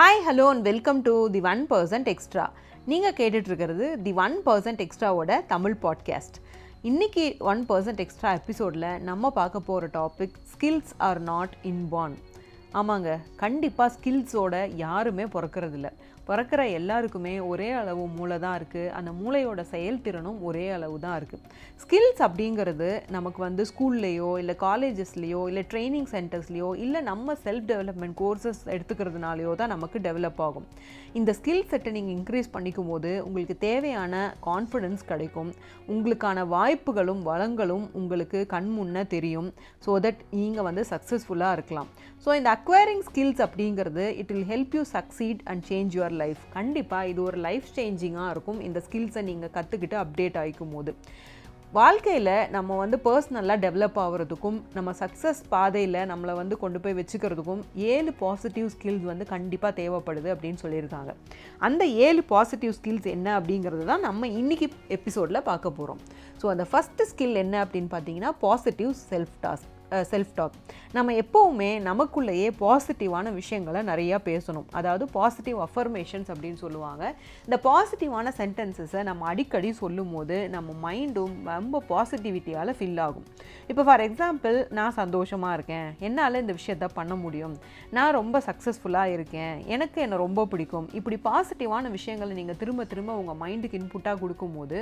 Hi hello and welcome to the one percent extra நீங்கள் கேட்டுட்ருக்கிறது the one percent எக்ஸ்ட்ராவோட Tamil podcast இன்றைக்கி one percent extra எபிசோடில் நம்ம பார்க்க போகிற topic skills are not inborn ஆமாங்க. கண்டிப்பாக ஸ்கில்ஸோட யாருமே பிறக்கறதில்ல. பிறக்கிற எல்லாருக்குமே ஒரே அளவு மூளை தான் இருக்குது அந்த மூளையோட செயல்திறனும் ஒரே அளவு தான் இருக்குது ஸ்கில்ஸ் அப்படிங்கிறது நமக்கு வந்து ஸ்கூல்லையோ இல்லை காலேஜஸ்லேயோ இல்லை ட்ரைனிங் சென்டர்ஸ்லையோ இல்லை நம்ம செல்ஃப் டெவலப்மெண்ட் கோர்சஸ் எடுத்துக்கிறதுனாலையோ தான் நமக்கு டெவலப் ஆகும். இந்த ஸ்கில் செட்டை நீங்கள் இன்க்ரீஸ் பண்ணிக்கும் போது உங்களுக்கு தேவையான கான்ஃபிடென்ஸ் கிடைக்கும். உங்களுக்கான வாய்ப்புகளும் வளங்களும் உங்களுக்கு கண் முன்னே தெரியும். ஸோ தட் நீங்கள் வந்து சக்ஸஸ்ஃபுல்லாக இருக்கலாம். ஸோ இந்த அக்வயரிங் ஸ்கில்ஸ் அப்படிங்கிறது it will help you succeed and change your life கண்டிப்பாக இது ஒரு லைஃப் சேஞ்சிங்காக இருக்கும். இந்த ஸ்கில்ஸை நீங்கள் கற்றுக்கிட்டு அப்டேட் ஆகிக்கும் போது. வாழ்க்கையில் நம்ம வந்து பர்சனலாக டெவலப் ஆகிறதுக்கும் நம்ம சக்ஸஸ் பாதையில் நம்மளை வந்து கொண்டு போய் வச்சுக்கிறதுக்கும் ஏழு பாசிட்டிவ் ஸ்கில்ஸ் வந்து கண்டிப்பாக தேவைப்படுது அப்படின்னு சொல்லியிருக்காங்க. அந்த ஏழு பாசிட்டிவ் ஸ்கில்ஸ் என்ன அப்படிங்கிறது தான் நம்ம இன்றைக்கி எபிசோடில் பார்க்க போகிறோம் ஸோ அந்த ஃபஸ்ட்டு ஸ்கில் என்ன அப்படின்னு பார்த்தீங்கன்னா positive self task self talk நம்ம எப்போவுமே நமக்குள்ளேயே பாசிட்டிவான விஷயங்களை நிறையா பேசணும். அதாவது பாசிட்டிவ் அஃபர்மேஷன்ஸ் அப்படின்னு சொல்லுவாங்க. இந்த பாசிட்டிவான சென்டென்சஸை நம்ம அடிக்கடி சொல்லும் போது நம்ம மைண்டும் ரொம்ப பாசிட்டிவிட்டியால் ஃபில் ஆகும். இப்போ ஃபார் எக்ஸாம்பிள் நான் சந்தோஷமாக இருக்கேன். என்னால் இந்த விஷயத்த பண்ண முடியும். நான் ரொம்ப சக்ஸஸ்ஃபுல்லாக இருக்கேன். எனக்கு என்னை ரொம்ப பிடிக்கும். இப்படி பாசிட்டிவான விஷயங்களை நீங்கள் திரும்ப திரும்ப உங்கள் மைண்டுக்கு இன்புட்டாக கொடுக்கும்போது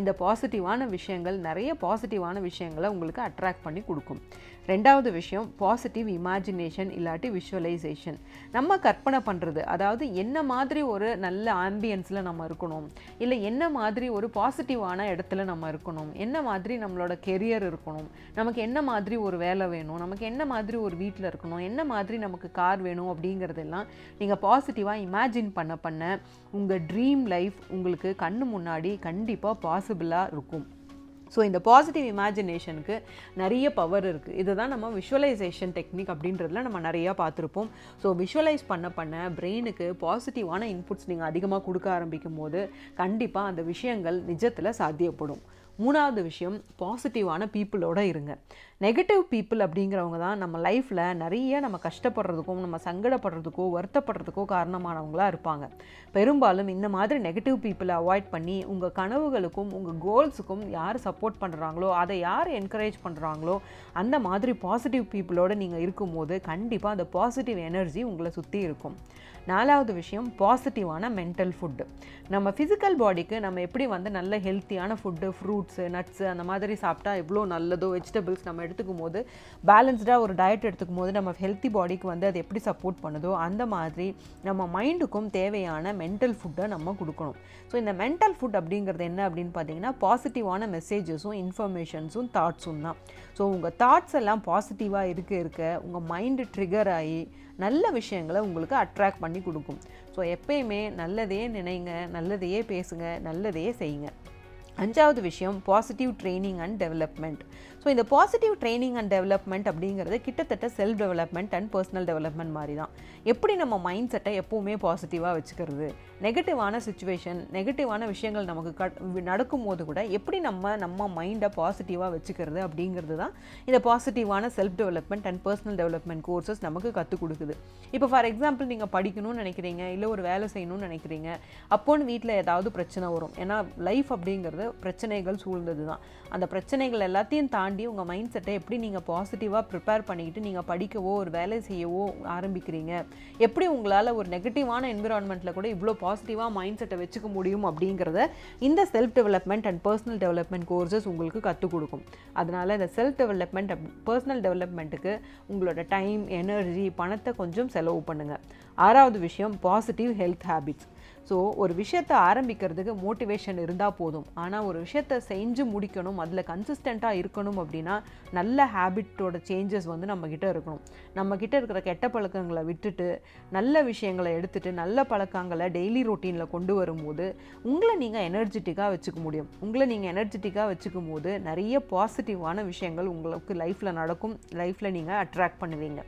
இந்த பாசிட்டிவான விஷயங்கள் நிறைய பாசிட்டிவான விஷயங்களை உங்களுக்கு அட்ராக்ட் பண்ணி கொடுக்கும். ரெண்டாவது விஷயம் பாசிட்டிவ் இமேஜினேஷன் இல்லாட்டி விஷுவலைசேஷன் நம்ம கற்பனை பண்ணுறது அதாவது என்ன மாதிரி ஒரு நல்ல ஆம்பியன்ஸில் நம்ம இருக்கணும் இல்லை என்ன மாதிரி ஒரு பாசிட்டிவான இடத்துல நம்ம இருக்கணும் என்ன மாதிரி நம்மளோட கெரியர் இருக்கணும் நமக்கு என்ன மாதிரி ஒரு வேலை வேணும் நமக்கு என்ன மாதிரி ஒரு வீட்டில் இருக்கணும் என்ன மாதிரி நமக்கு கார் வேணும் அப்படிங்கிறதெல்லாம் நீங்கள் பாசிட்டிவாக இமேஜின் பண்ண பண்ண உங்கள் ட்ரீம் லைஃப் உங்களுக்கு கண்ணு முன்னாடி கண்டிப்பாக பாசிபிளாக இருக்கும். ஸோ இந்த பாசிட்டிவ் இமேஜினேஷனுக்கு நிறைய பவர் இருக்குது இதுதான் நம்ம விஷுவலைசேஷன் டெக்னிக் அப்படின்றதுல நம்ம நிறையா பார்த்துருப்போம். ஸோ விஷுவலைஸ் பண்ண பண்ண பிரெயினுக்கு பாசிட்டிவான இன்புட்ஸ் நீங்கள் அதிகமாக கொடுக்க ஆரம்பிக்கும் போது கண்டிப்பாக அந்த விஷயங்கள் நிஜத்தில் சாத்தியப்படும். மூணாவது விஷயம் பாசிட்டிவான பீப்புளோட இருங்க. நெகட்டிவ் பீப்புள் அப்படிங்கிறவங்க தான் நம்ம லைஃப்பில் நிறைய நம்ம கஷ்டப்படுறதுக்கும் நம்ம சங்கடப்படுறதுக்கோ வருத்தப்படுறதுக்கோ காரணமானவங்களாக இருப்பாங்க. பெரும்பாலும் இந்த மாதிரி நெகட்டிவ் பீப்புளை அவாய்ட் பண்ணி உங்கள் கனவுகளுக்கும் உங்கள் கோல்ஸுக்கும் யார் சப்போர்ட் பண்ணுறாங்களோ அதை யார் என்கரேஜ் பண்ணுறாங்களோ அந்த மாதிரி பாசிட்டிவ் பீப்புளோடு நீங்கள் இருக்கும்போது கண்டிப்பாக அந்த பாசிட்டிவ் எனர்ஜி உங்களை சுற்றி இருக்கும். நாலாவது விஷயம் பாசிட்டிவான மென்டல் ஃபுட்டு நம்ம ஃபிசிக்கல் பாடிக்கு நம்ம எப்படி வந்து நல்ல ஹெல்த்தியான ஃபுட்டு ஃப்ரூட் ஃப்ரூட்ஸு நட்ஸு அந்த மாதிரி சாப்பிட்டா எவ்வளோ நல்லதோ வெஜிடபிள்ஸ் நம்ம எடுத்துக்கும் போது பேலன்ஸ்டாக ஒரு டயட் எடுத்துக்கும் போது நம்ம ஹெல்த்தி பாடிக்கு வந்து அது எப்படி சப்போர்ட் பண்ணுதோ அந்த மாதிரி நம்ம மைண்டுக்கும் தேவையான மென்டல் ஃபுட்டை நம்ம கொடுக்கணும். ஸோ இந்த மென்டல் ஃபுட் அப்படிங்கிறது என்ன அப்படின்னு பார்த்தீங்கன்னா பாசிட்டிவான மெசேஜஸும் இன்ஃபர்மேஷன்ஸும் தாட்ஸும் தான். ஸோ உங்கள் தாட்ஸ் எல்லாம் பாசிட்டிவாக இருக்க இருக்க உங்கள் மைண்டு ட்ரிகர் ஆகி நல்ல விஷயங்களை உங்களுக்கு அட்ராக்ட் பண்ணி கொடுக்கும். ஸோ எப்பயுமே நல்லதையே நினைங்க நல்லதையே பேசுங்க நல்லதையே செய்யுங்க. அஞ்சாவது விஷயம் positive training and development so இந்த பாசிட்டிவ் ட்ரைனிங் அண்ட் டெவலப்மெண்ட் அப்படிங்கிறது கிட்டத்தட்ட self development and personal development மாதிரி தான். எப்படி நம்ம மைண்ட் செட்டை எப்போவுமே பாசிட்டிவாக வச்சுக்கிறது? நெகட்டிவான சுச்சுவேஷன் நெகட்டிவான விஷயங்கள் நமக்கு கட் நடக்கும்போது கூட எப்படி நம்ம நம்ம மைண்டை பாசிட்டிவாக வச்சுக்கிறது அப்படிங்கிறது தான் இந்த பாசிட்டிவான self development and personal development courses நமக்கு கற்றுக் கொடுக்குது. இப்போ ஃபார் எக்ஸாம்பிள் நீங்கள் படிக்கணும்னு நினைக்கிறீங்க இல்லை ஒரு வேலை செய்யணும்னு நினைக்கிறீங்க அப்போன்னு வீட்டில் ஏதாவது பிரச்சனை வரும். ஏன்னா லைஃப் அப்படிங்கிறது பிரச்சனைகள் சூழ்ந்தது தான் அந்த பிரச்சனைகள் எல்லாத்தையும் தாண்டி உங்கள் மைண்ட் செட்டை எப்படி நீங்கள் பாசிட்டிவாக ப்ரிப்பேர் பண்ணிக்கிட்டு நீங்கள் படிக்கவோ ஒரு வேலை செய்யவோ ஆரம்பிக்கிறீங்க? எப்படி உங்களால் ஒரு நெகட்டிவான என்விரான்மெண்ட்டில் கூட இவ்வளோ பாசிட்டிவாக மைண்ட் செட்டை வச்சுக்க முடியும் அப்படிங்கிறத இந்த self development and personal development courses உங்களுக்கு கற்றுக் கொடுக்கும். அதனால் இந்த செல்ஃப் டெவலப்மெண்ட் பர்சனல் டெவலப்மெண்ட்டுக்கு உங்களோட டைம் எனர்ஜி பணத்தை கொஞ்சம் செலவு பண்ணுங்கள் ஆறாவது விஷயம் பாசிட்டிவ் ஹெல்த் ஹேபிட்ஸ் ஸோ ஒரு விஷயத்தை ஆரம்பிக்கிறதுக்கு மோட்டிவேஷன் இருந்தால் போதும். ஆனால் ஒரு விஷயத்தை செஞ்சு முடிக்கணும் அதில் கன்சிஸ்டண்ட்டாக இருக்கணும் அப்படின்னா நல்ல ஹேபிட்டோட சேஞ்சஸ் வந்து நம்மக்கிட்ட இருக்கணும். நம்மக்கிட்ட இருக்கிற கெட்ட பழக்கங்களை விட்டுட்டு நல்ல விஷயங்களை எடுத்துகிட்டு நல்ல பழக்கங்களை டெய்லி ரொட்டீனில் கொண்டு வரும்போது உங்களை நீங்கள் எனர்ஜெட்டிக்காக வச்சுக்க முடியும். உங்களை நீங்கள் எனர்ஜெட்டிக்காக வச்சுக்கும் போது நிறைய பாசிட்டிவான விஷயங்கள் உங்களுக்கு லைஃப்பில் நடக்கும். லைஃப்பில் நீங்கள் அட்ராக்ட் பண்ணுவீங்க.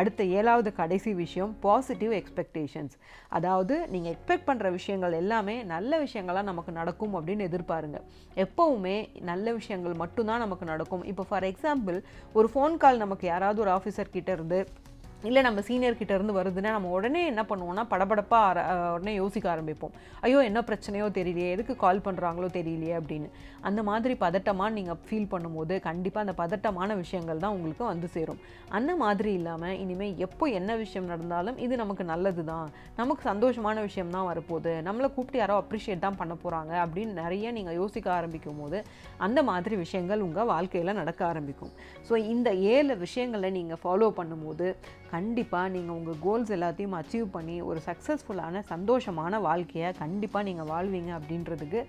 அடுத்த ஏழாவது கடைசி விஷயம் பாசிட்டிவ் எக்ஸ்பெக்டேஷன்ஸ் அதாவது நீங்கள் எக்ஸ்பெக்ட் பண்ணுற விஷயங்கள் எல்லாமே நல்ல விஷயங்களாக நமக்கு நடக்கும் அப்படின்னு எதிர்பாருங்க. எப்போவுமே நல்ல விஷயங்கள் மட்டும்தான் நமக்கு நடக்கும். இப்போ ஃபார் எக்ஸாம்பிள் ஒரு ஃபோன் கால் நமக்கு யாராவது ஒரு ஆஃபீஸர் கிட்டே இருந்து இல்லை நம்ம சீனியர்கிட்ட இருந்து வருதுன்னா நம்ம உடனே என்ன பண்ணுவோம்னா படபடப்பாக ஆர- உடனே யோசிக்க ஆரம்பிப்போம். ஐயோ என்ன பிரச்சனையோ தெரியலையே எதுக்கு கால் பண்ணுறாங்களோ தெரியலையே அப்படின்னு. அந்த மாதிரி பதட்டமாக நீங்கள் ஃபீல் பண்ணும்போது கண்டிப்பாக அந்த பதட்டமான விஷயங்கள் தான் உங்களுக்கு வந்து சேரும். அந்த மாதிரி இல்லாமல் இனிமேல் எப்போ என்ன விஷயம் நடந்தாலும் இது நமக்கு நல்லது தான் நமக்கு சந்தோஷமான விஷயம் தான் வரப்போகுது. நம்மளை கூப்பிட்டு யாரோ அப்ரிஷியேட் தான் பண்ண போகிறாங்க அப்படின்னு நிறைய நீங்கள் யோசிக்க ஆரம்பிக்கும் போது அந்த மாதிரி விஷயங்கள் உங்கள் வாழ்க்கையில் நடக்க ஆரம்பிக்கும். ஸோ இந்த ஏழு விஷயங்களை நீங்கள் ஃபாலோ பண்ணும்போது கண்டிப்பாக நீங்கள் உங்கள் கோல்ஸ் எல்லாத்தையும் அச்சீவ் பண்ணி ஒரு சக்ஸஸ்ஃபுல்லான சந்தோஷமான வாழ்க்கையை கண்டிப்பாக நீங்கள் வாழ்வீங்க அப்படின்றதுக்கு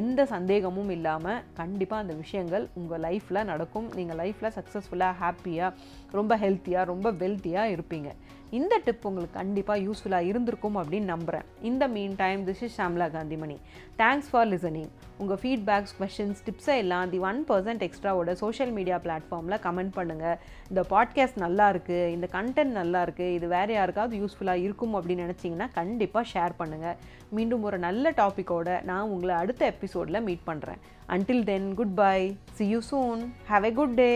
எந்த சந்தேகமும் இல்லாமல் கண்டிப்பாக அந்த விஷயங்கள் உங்கள் லைஃப்பில் நடக்கும். நீங்கள் லைஃப்பில் சக்ஸஸ்ஃபுல்லாக ஹாப்பியாக ரொம்ப ஹெல்த்தியாக ரொம்ப வெல்த்தியாக இருப்பீங்க. இந்த டிப் உங்களுக்கு கண்டிப்பாக யூஸ்ஃபுல்லாக இருந்திருக்கும் அப்படின்னு நம்புகிறேன் இந்த meantime this is Shamla Kanthimani thanks for listening உங்கள் ஃபீட்பேக்ஸ் கொஷின்ஸ் டிப்ஸை எல்லாம் தி ஒன் பர்சன்ட் எக்ஸ்ட்ராவோட சோஷியல் மீடியா பிளாட்ஃபார்மில் கமெண்ட் பண்ணுங்கள் இந்த பாட்காஸ்ட் நல்லா இருக்குது இந்த கண்டென்ட் நல்லா இருக்குது இது வேறு யாருக்காவது யூஸ்ஃபுல்லாக இருக்கும் அப்படின்னு நினச்சிங்கன்னா கண்டிப்பாக ஷேர் பண்ணுங்கள் மீண்டும் ஒரு நல்ல டாப்பிக்கோட நான் உங்களை அடுத்த எபிசோடில் மீட் பண்ணுறேன் until then goodbye see you soon have a good day